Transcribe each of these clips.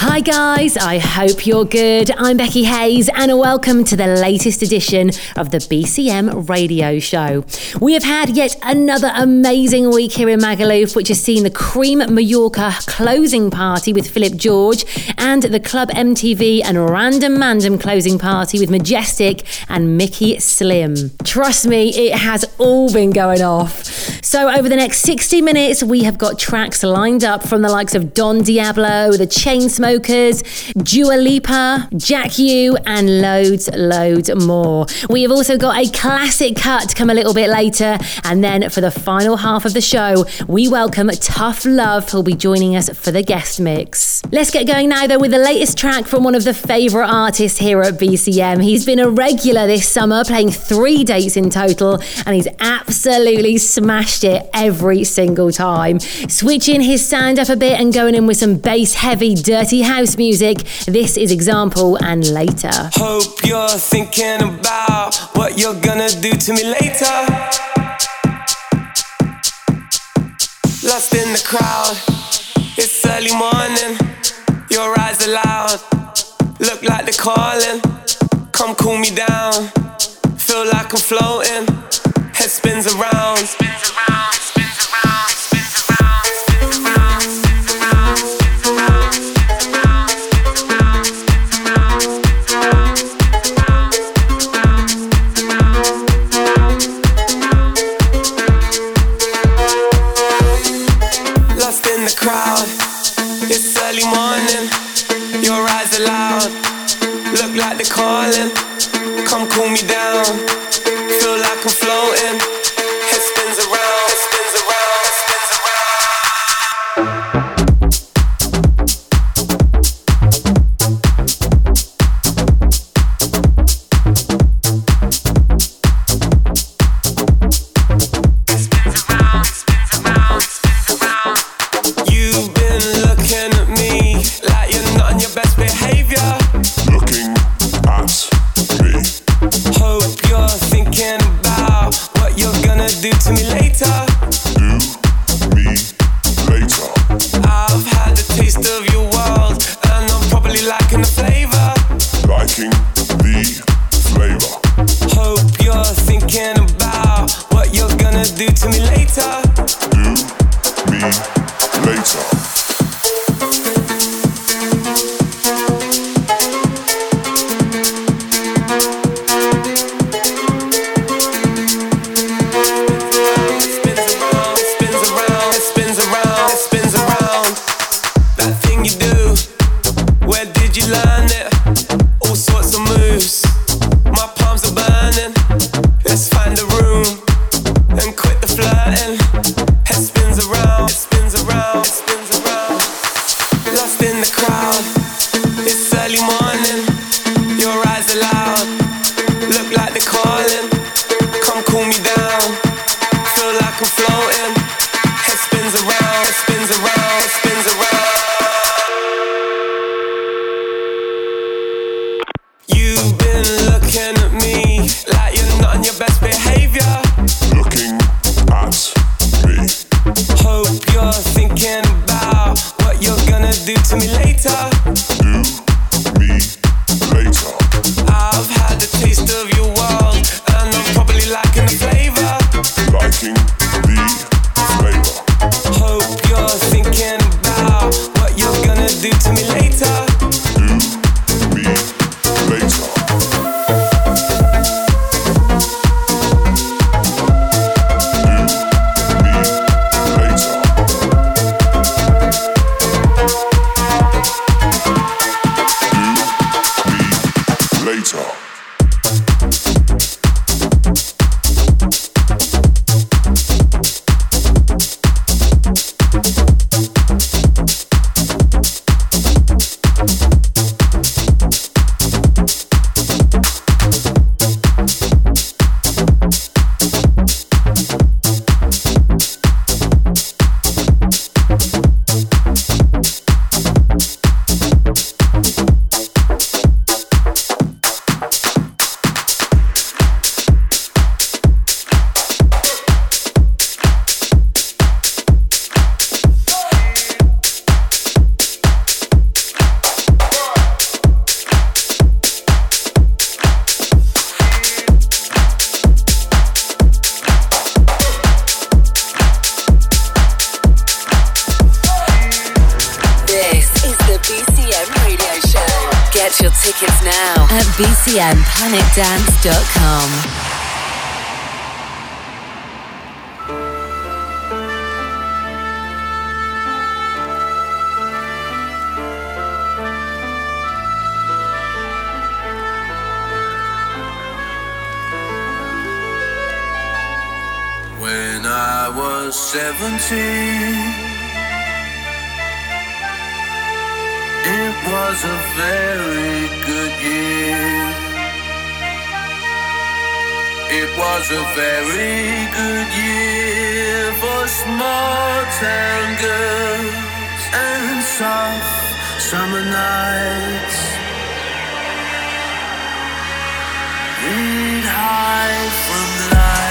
Hi, guys, I hope you're good. I'm Becky Hayes, and welcome to the latest edition of the BCM radio show. We have had yet another amazing week here in Magaluf, which has seen the Cream Mallorca closing party with Philip George and the Club MTV and Random Mandem closing party with Majestic and Mickey Slim. Trust me, it has all been going off. So, over the next 60 minutes, we have got tracks lined up from the likes of Don Diablo, the Chainsmokers. Dua Lipa, Jack U, and loads, loads more. We have also got a classic cut to come a little bit later. And then for the final half of the show, we welcome Tough Love, who'll be joining us for the guest mix. Let's get going now, though, with the latest track from one of the favourite artists here at BCM. He's been a regular this summer, playing three dates in total, and he's absolutely smashed it every single time. Switching his sound up a bit and going in with some bass heavy, dirty house music. This is Example and Later. Hope you're thinking about what you're gonna do to me later. Lost in the crowd, it's early morning. Your eyes are loud, look like they're calling. Come cool me down, feel like I'm floating. Now at bcmplanetdance.com. When I was seventeen It was a very good It was a very good year for small town girls and soft summer nights. Read high from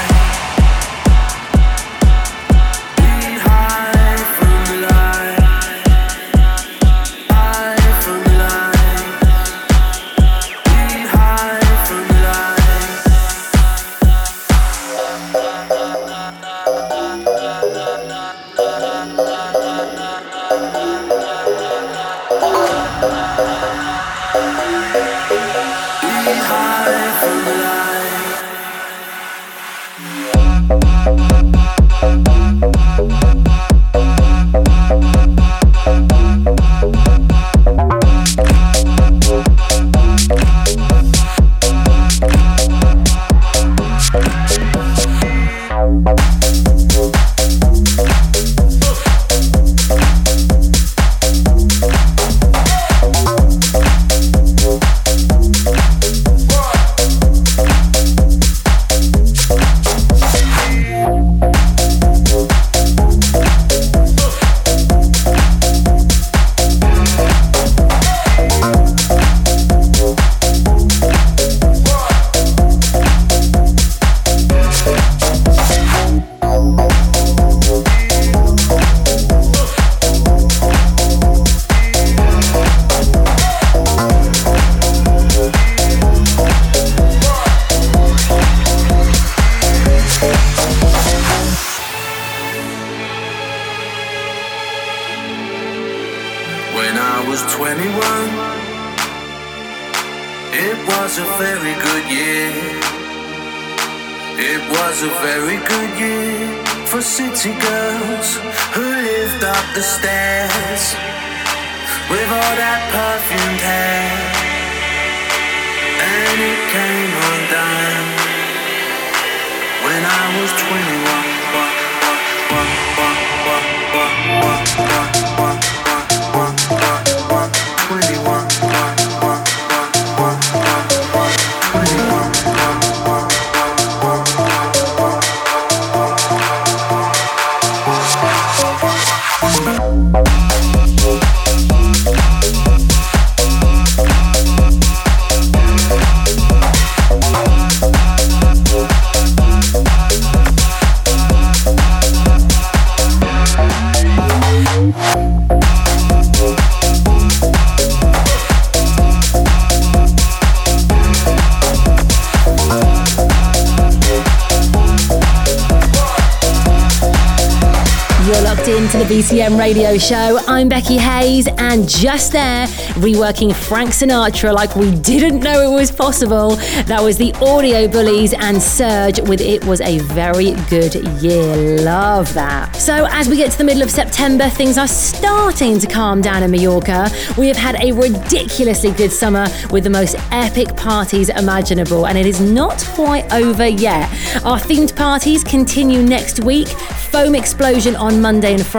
the light. BCM radio show. I'm Becky Hayes, and just there, reworking Frank Sinatra like we didn't know it was possible. That was the Audio Bullies and Serge with It Was a Very Good Year. Love that. So, as we get to the middle of September, things are starting to calm down in Mallorca. We have had a ridiculously good summer with the most epic parties imaginable, and it is not quite over yet. Our themed parties continue next week. Foam Explosion on Monday and Friday,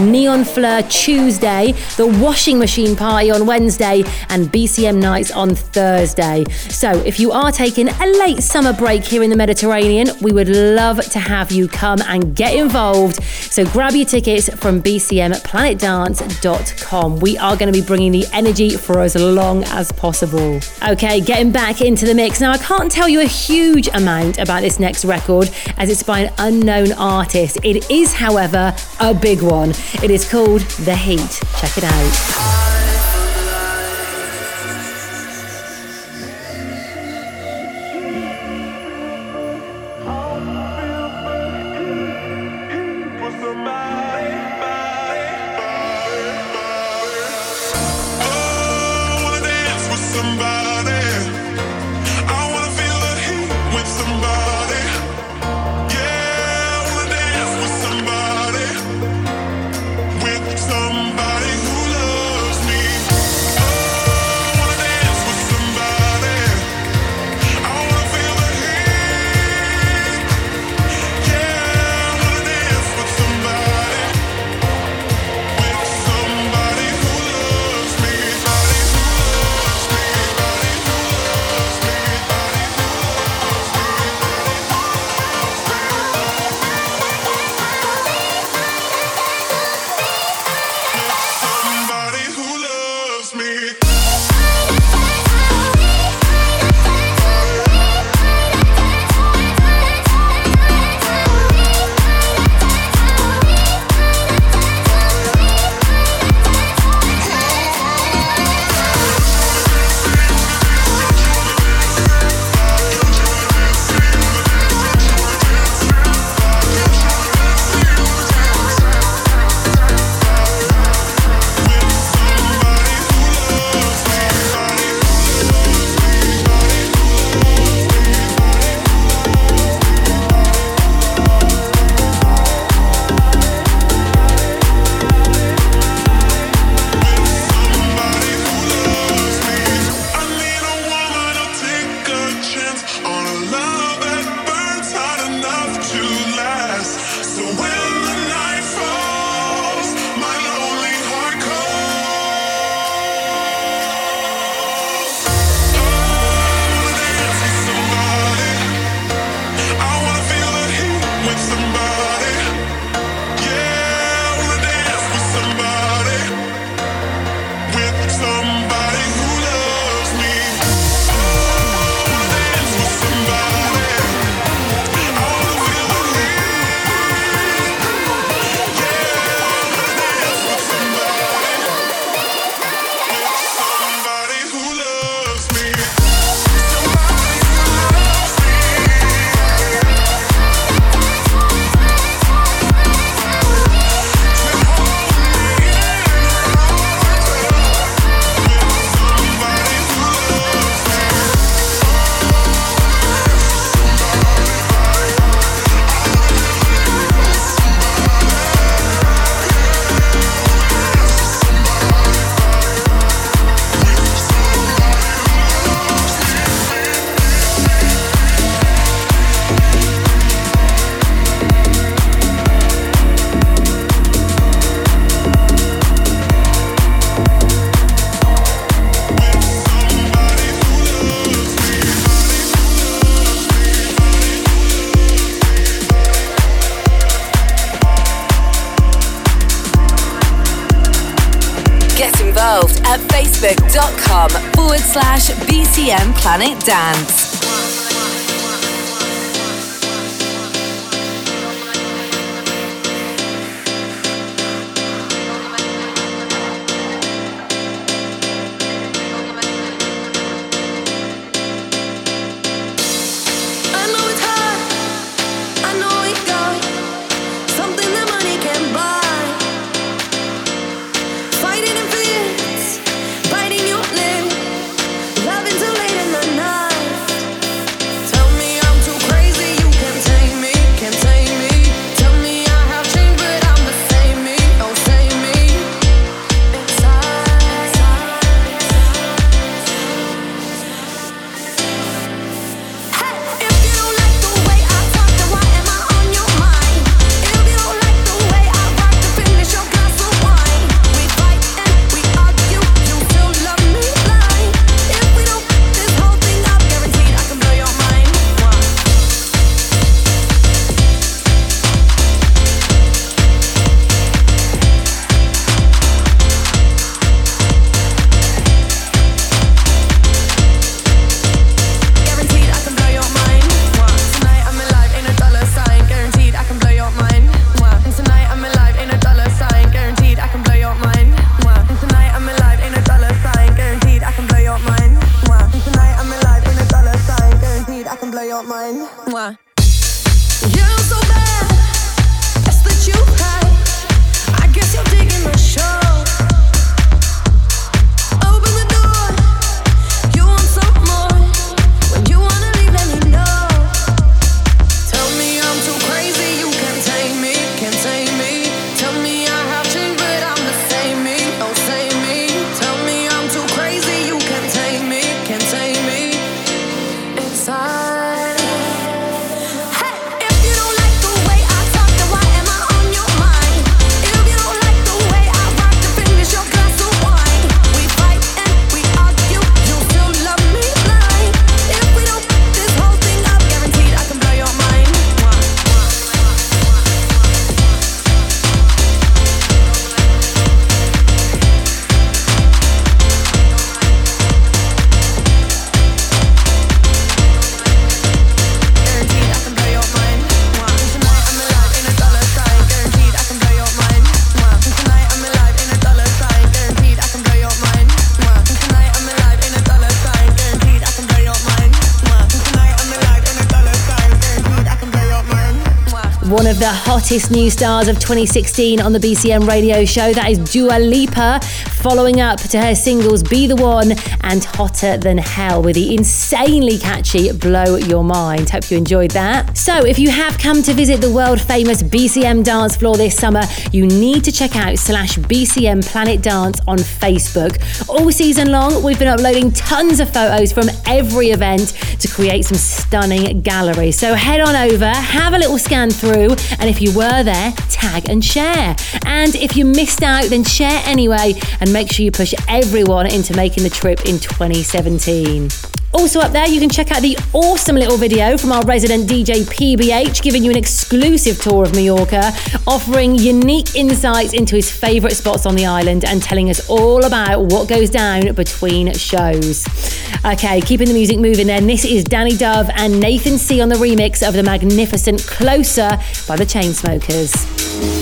Neon Fleur Tuesday, the Washing Machine Party on Wednesday, and BCM Nights on Thursday. So, if you are taking a late summer break here in the Mediterranean, we would love to have you come and get involved. So, grab your tickets from bcmplanetdance.com. We are going to be bringing the energy for as long as possible. Okay, getting back into the mix. Now, I can't tell you a huge amount about this next record as it's by an unknown artist. It is, however, a big one. It is called The Heat. Check it out. Planet Dance. The hottest new stars of 2016 on the BCM radio show. That is Dua Lipa, following up to her singles Be the One and Hotter Than Hell with the insanely catchy Blow Your Mind. Hope you enjoyed that. So, if you have come to visit the world famous BCM dance floor this summer, you need to check out slash BCM Planet Dance on Facebook. All season long, we've been uploading tons of photos from every event to create some stunning galleries. So head on over, have a little scan through, and if you were there, tag and share. And if you missed out, then share anyway and make sure you push everyone into making the trip in 2017. Also, up there, you can check out the awesome little video from our resident DJ PBH giving you an exclusive tour of Mallorca, offering unique insights into his favourite spots on the island and telling us all about what goes down between shows. Okay, keeping the music moving then. This is Danny Dove and Nathan C on the remix of the magnificent Closer by the Chainsmokers.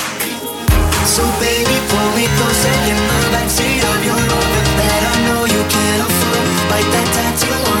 that tattoo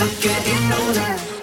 I'm getting older.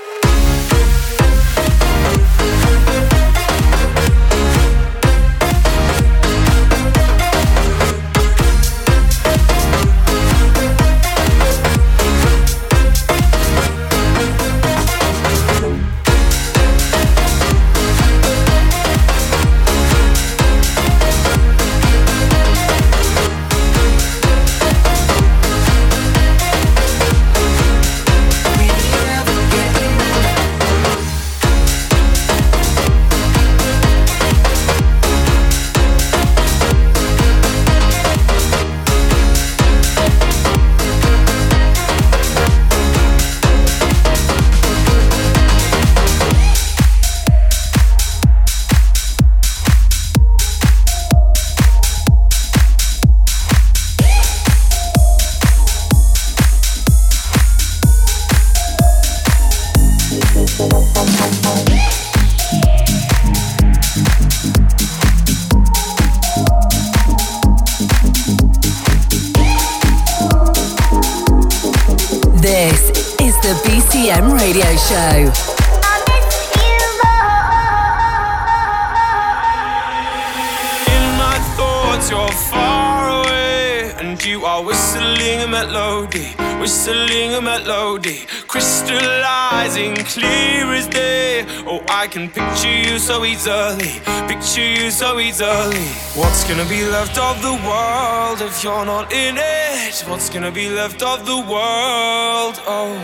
easily. What's gonna be left of the world if you're not in it? What's gonna be left of the world? Oh,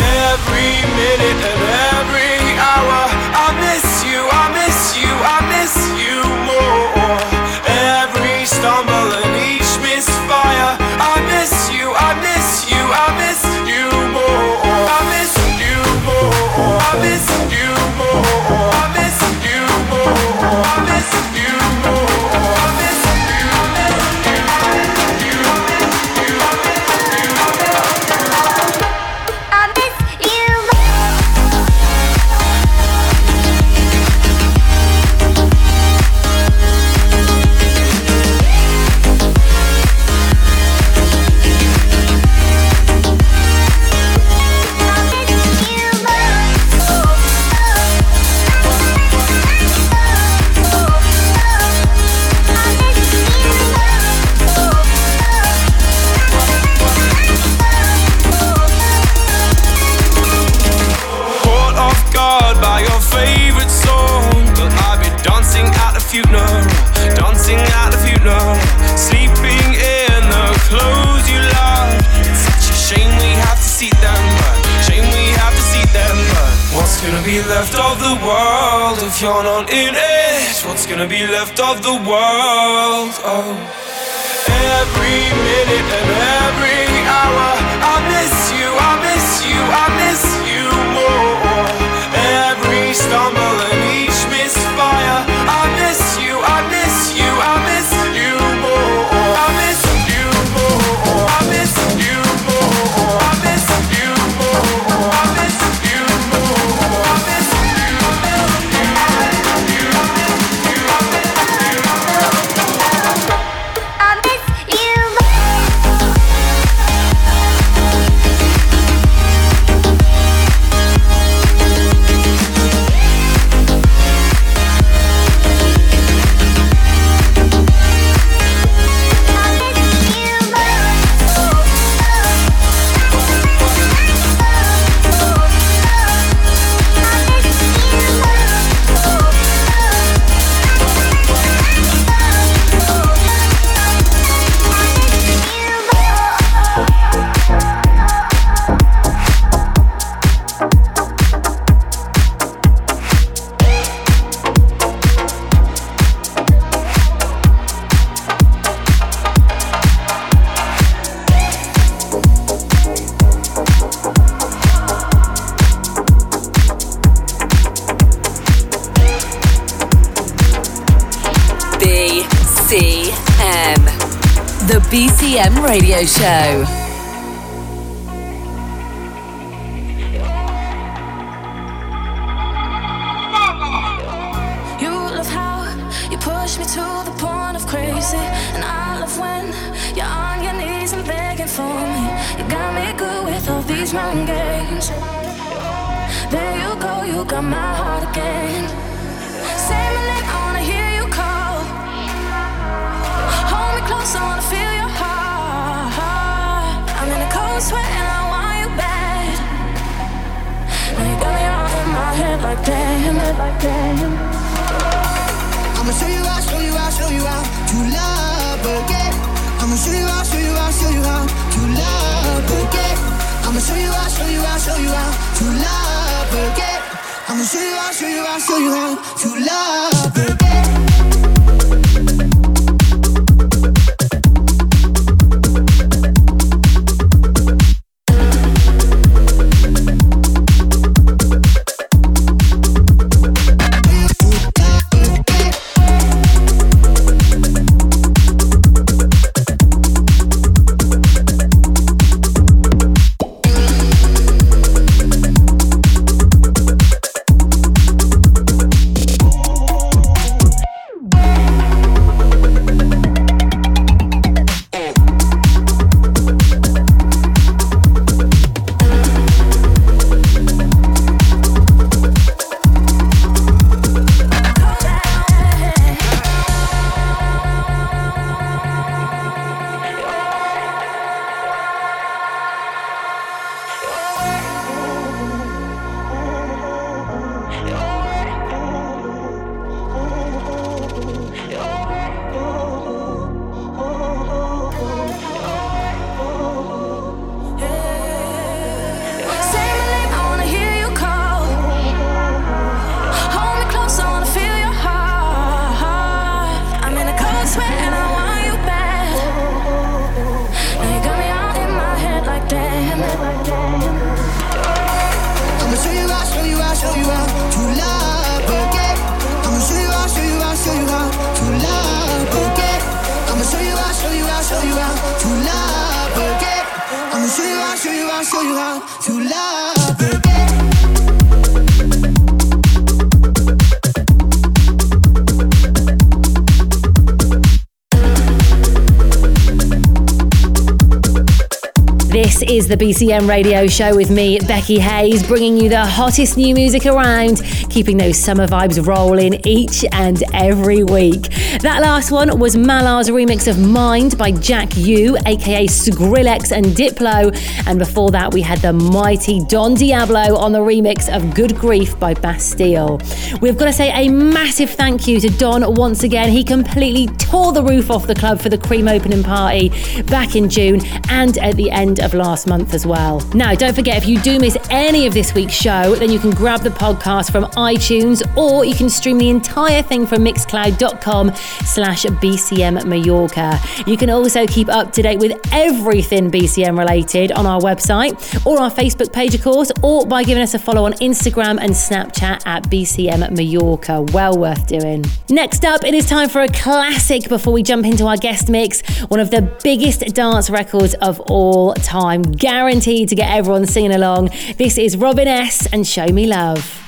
every minute and every hour. left of the world. Show. To love This is the BCM radio show with me, Becky Hayes, bringing you the hottest new music around, keeping those summer vibes rolling each and every week. That last one was Malaa's remix of Mind by Jack U, aka Skrillex and Diplo. And before that, we had the mighty Don Diablo on the remix of Good Grief by Bastille. We've got to say a massive thank you to Don once again. He completely tore the roof off the club for the Cream opening party back in June and at the end of last month as well. Now, don't forget, if you do miss any of this week's show, then you can grab the podcast from iTunes or you can stream the entire thing from mixcloud.com slash BCM Mallorca. You can also keep up to date with everything BCM related on our website or our Facebook page, of course, or by giving us a follow on Instagram and Snapchat at BCM Mallorca. Well worth doing. Next up, it is time for a classic before we jump into our guest mix. One of the biggest dance records of all time. Guaranteed to get everyone singing along. This is Robin S. and Show Me Love.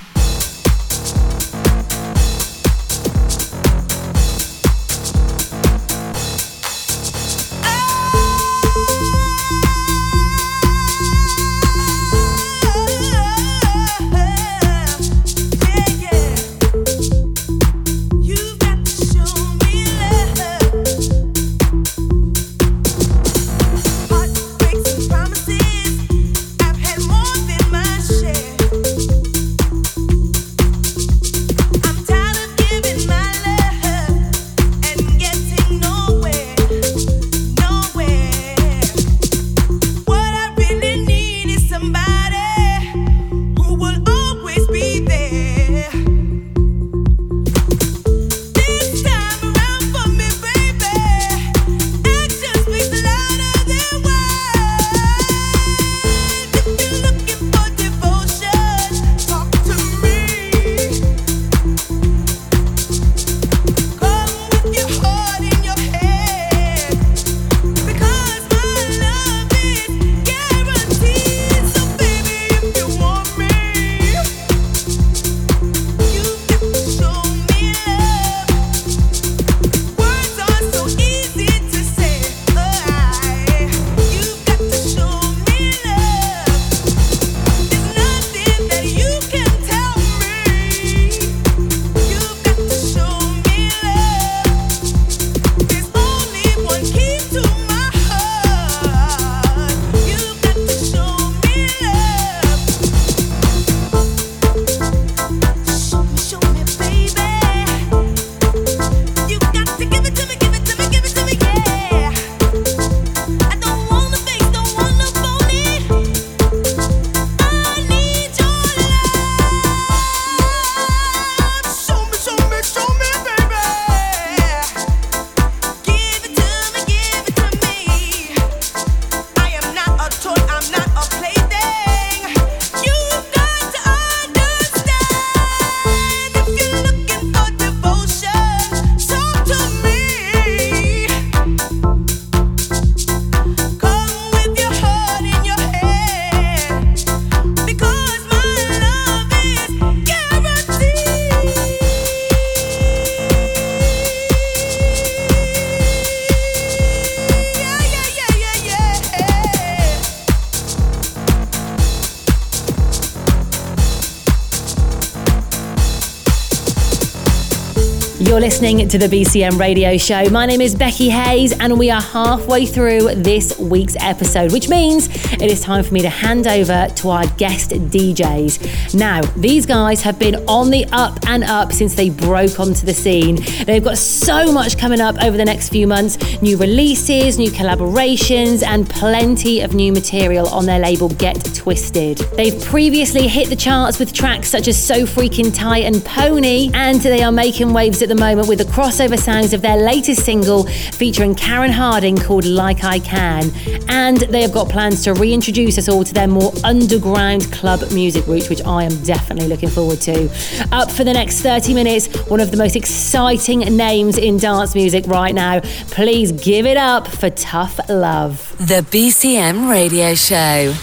You're listening to the BCM radio show. My name is Becky Hayes, and we are halfway through this week's episode, which means it is time for me to hand over to our guest DJs. Now, these guys have been on the up and up since they broke onto the scene. They've got so much coming up over the next few months new releases, new collaborations, and plenty of new material on their label Get Twisted. They've previously hit the charts with tracks such as So Freaking Tight and Pony, and they are making waves at the moment with the crossover sounds of their latest single featuring Karen Harding called Like I Can. And they have got plans to reintroduce us all to their more underground club music roots, which I am definitely looking forward to. Up for the next 30 minutes, one of the most exciting names in dance music right now. Please give it up for Tough Love. The BCM Radio Show.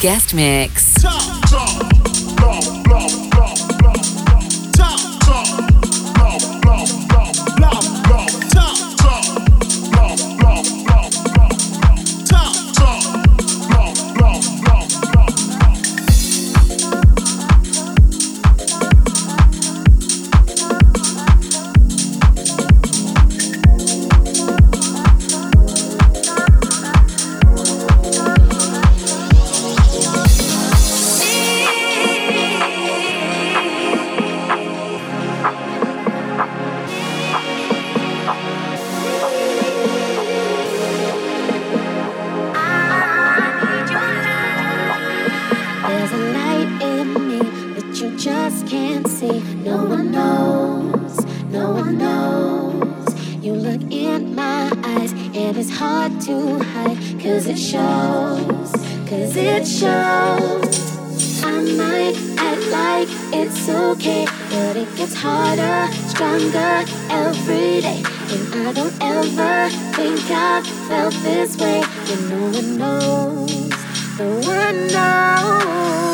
Guest Mix. There's a one knows, no one knows. You look in my eyes, and it's hard to hide. Cause it shows, cause it shows. I might act like it's okay, but it gets harder, stronger every day. And I don't ever think I've felt this way. And no one knows, no one knows.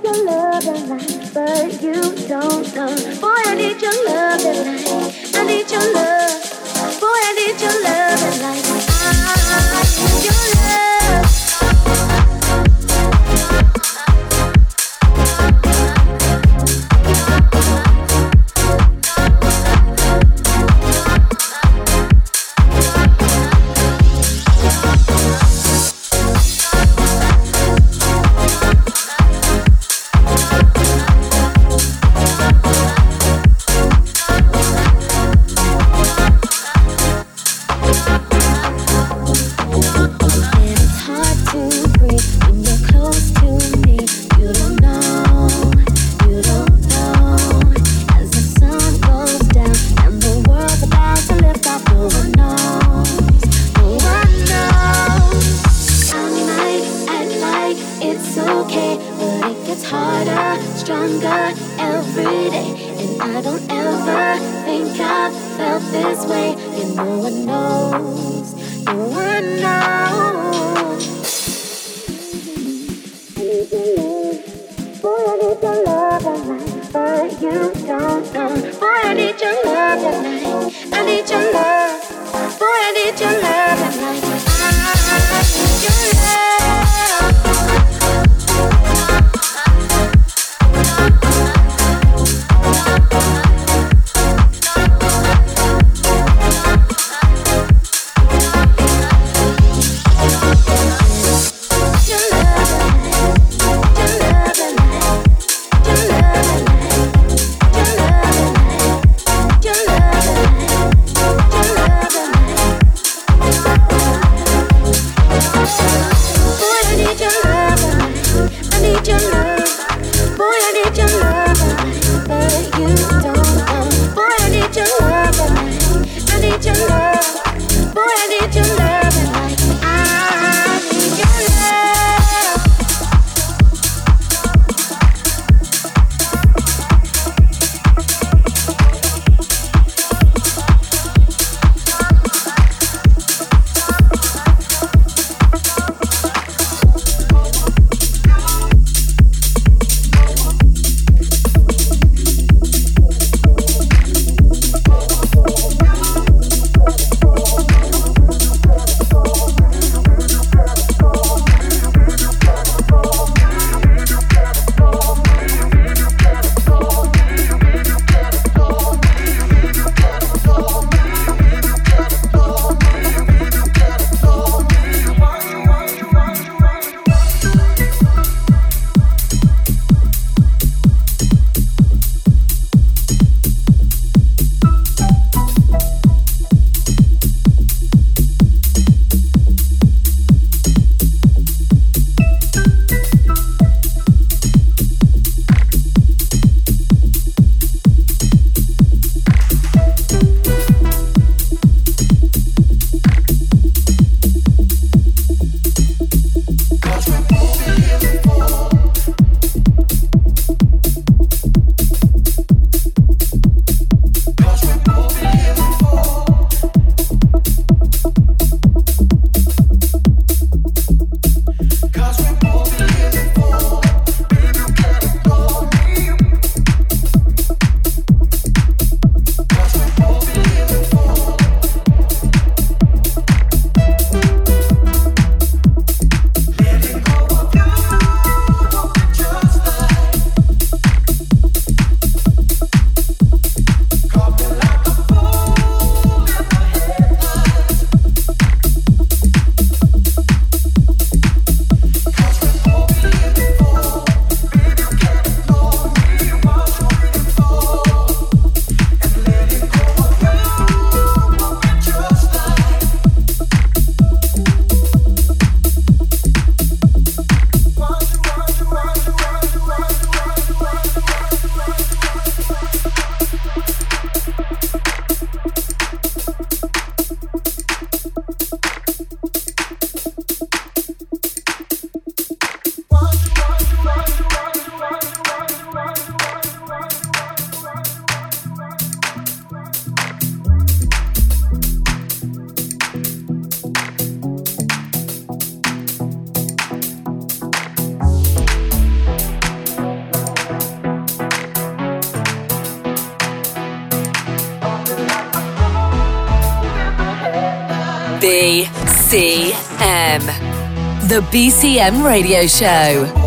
Need your love tonight, but you don't know. Boy, I need your love tonight. I need your love. Boy, I need your love tonight. I need your love. BCM. The BCM Radio Show.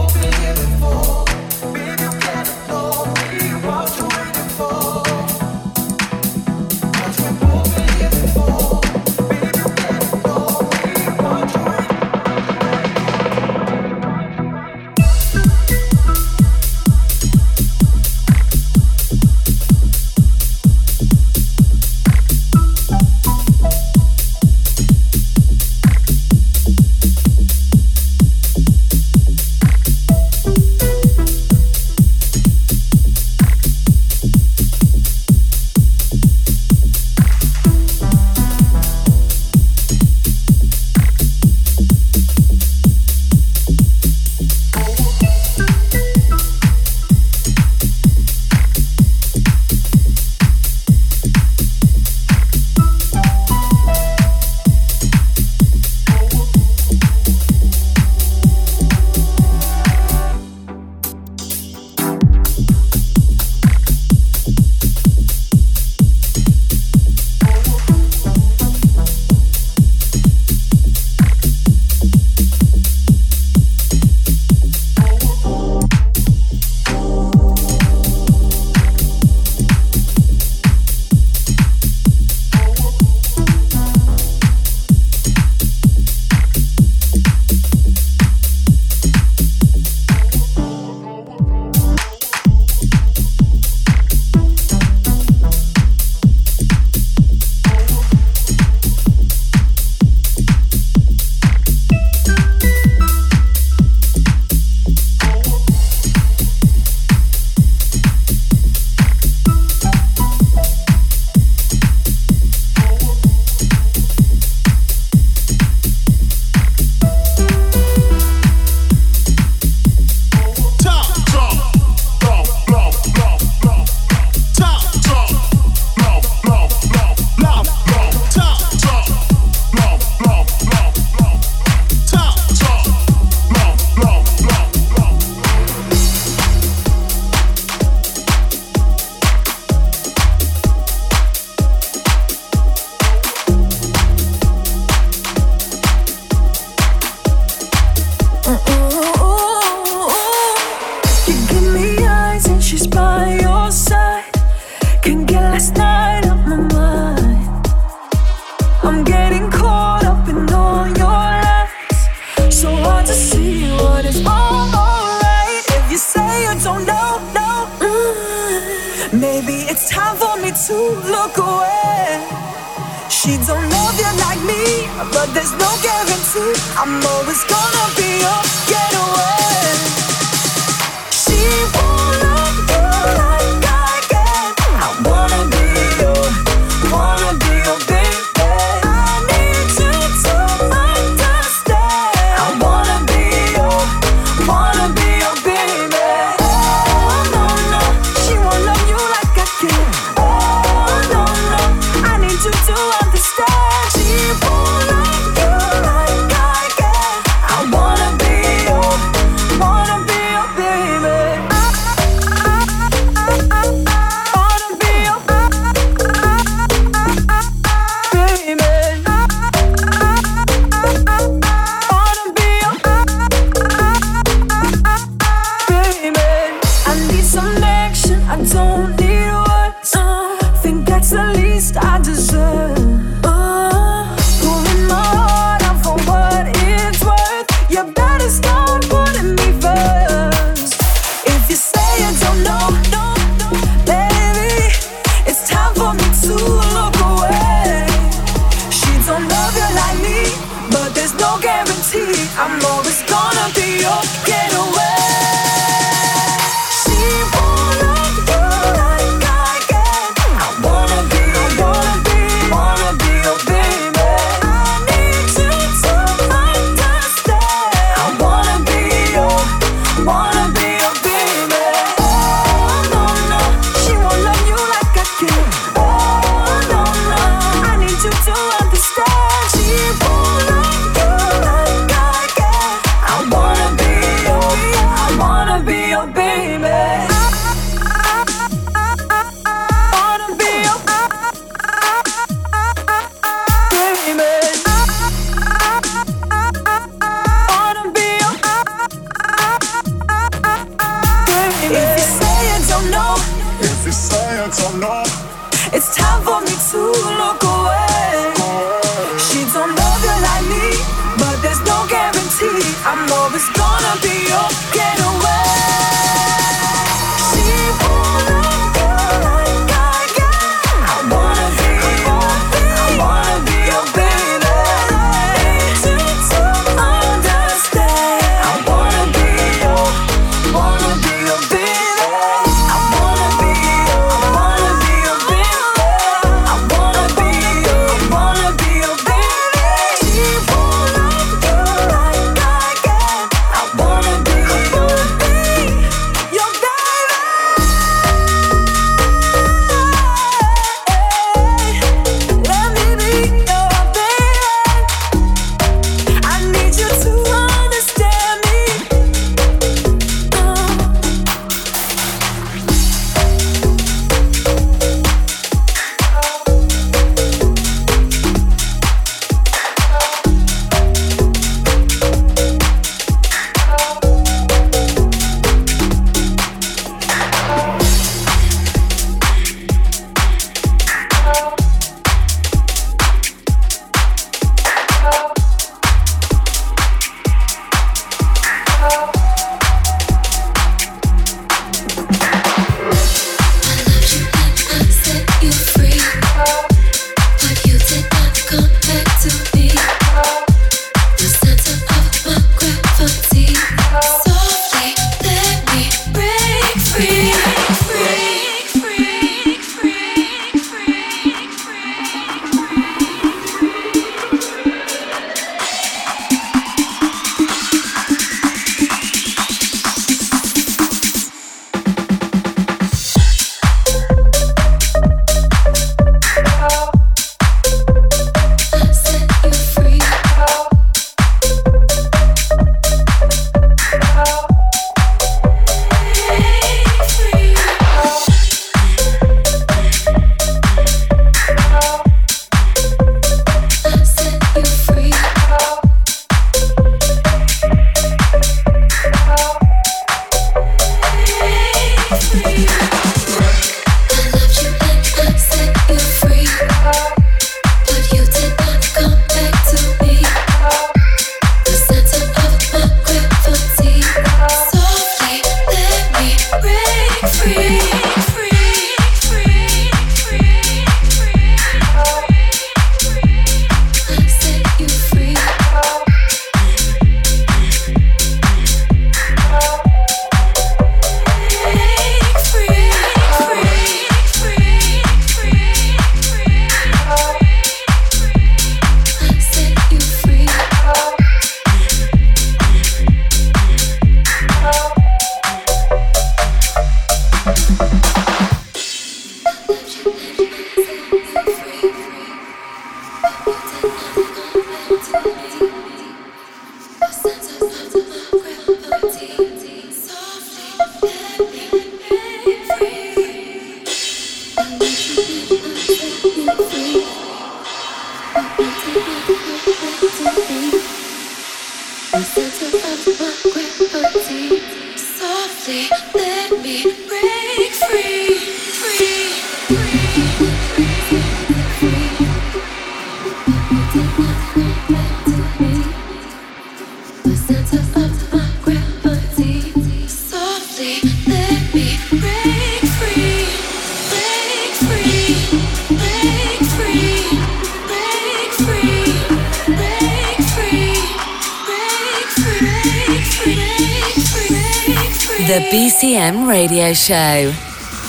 The BCM Radio Show.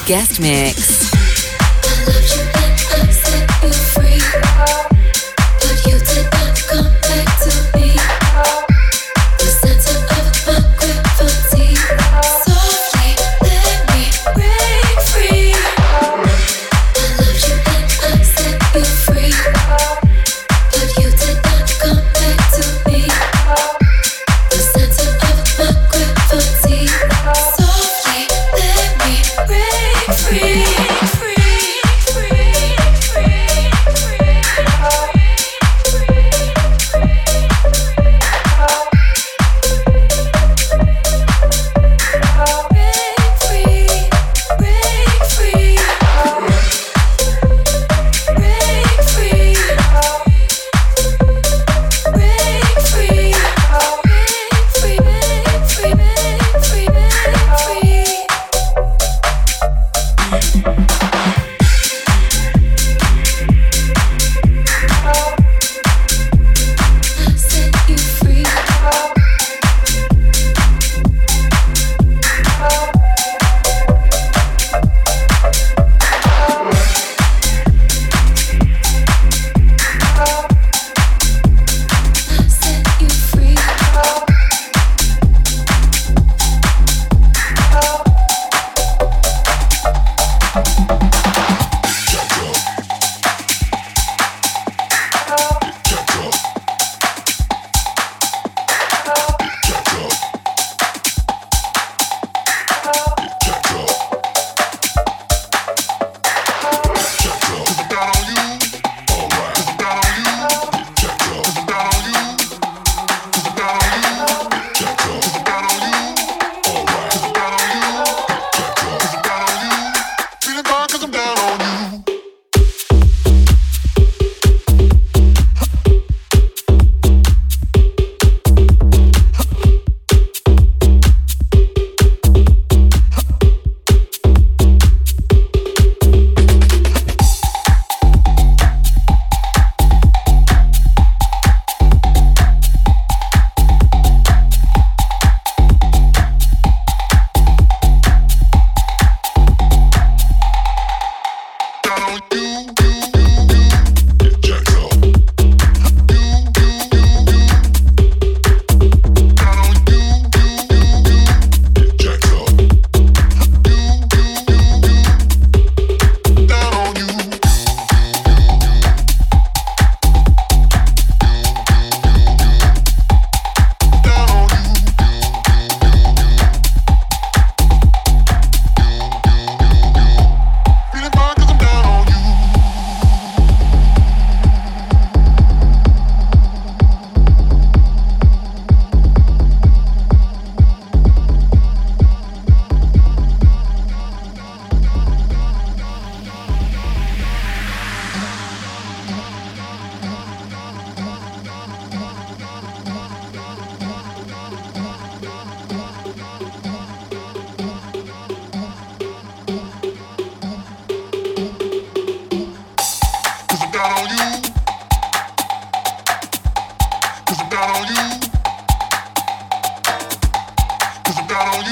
Guest Mix. Yeah.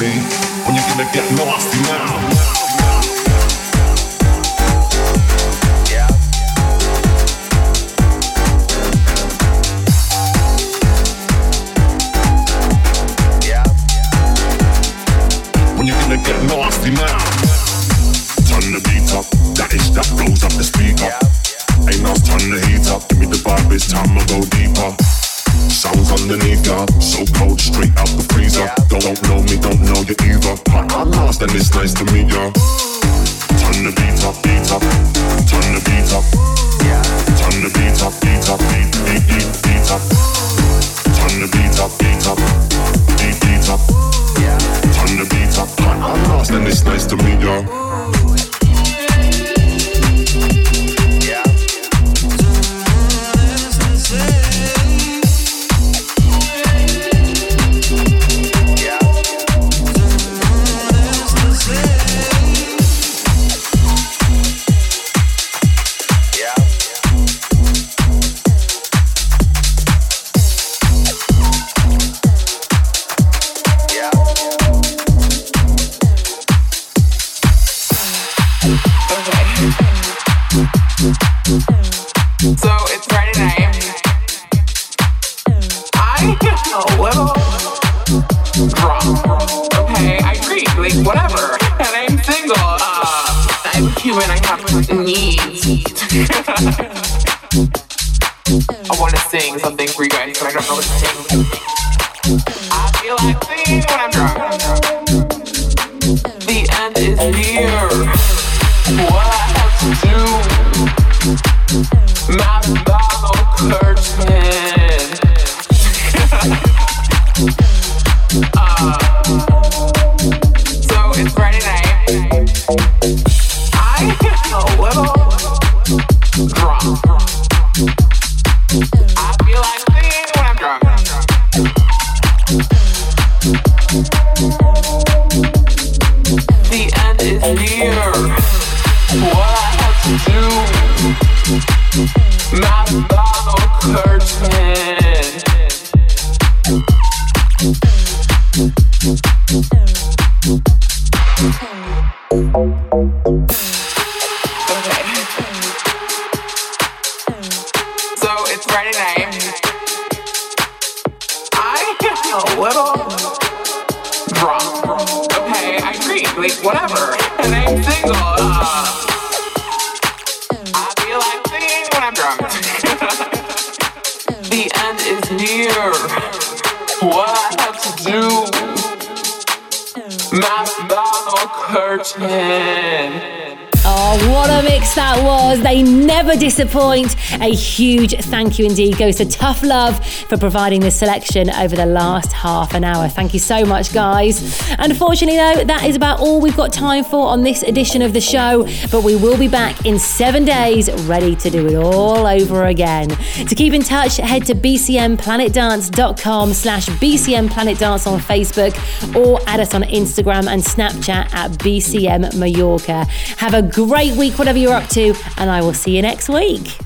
me when you're gonna get nasty now. point. A huge thank you indeed goes to Tough Love for providing this selection over the last half an hour. Thank you so much, guys. Unfortunately, though, that is about all we've got time for on this edition of the show, but we will be back in seven days, ready to do it all over again. To keep in touch, head to bcmplanetdance.com slash bcmplanetdance on Facebook or add us on Instagram and Snapchat at BCM Mallorca. Have a great week, whatever you're up to, and I will see you next week.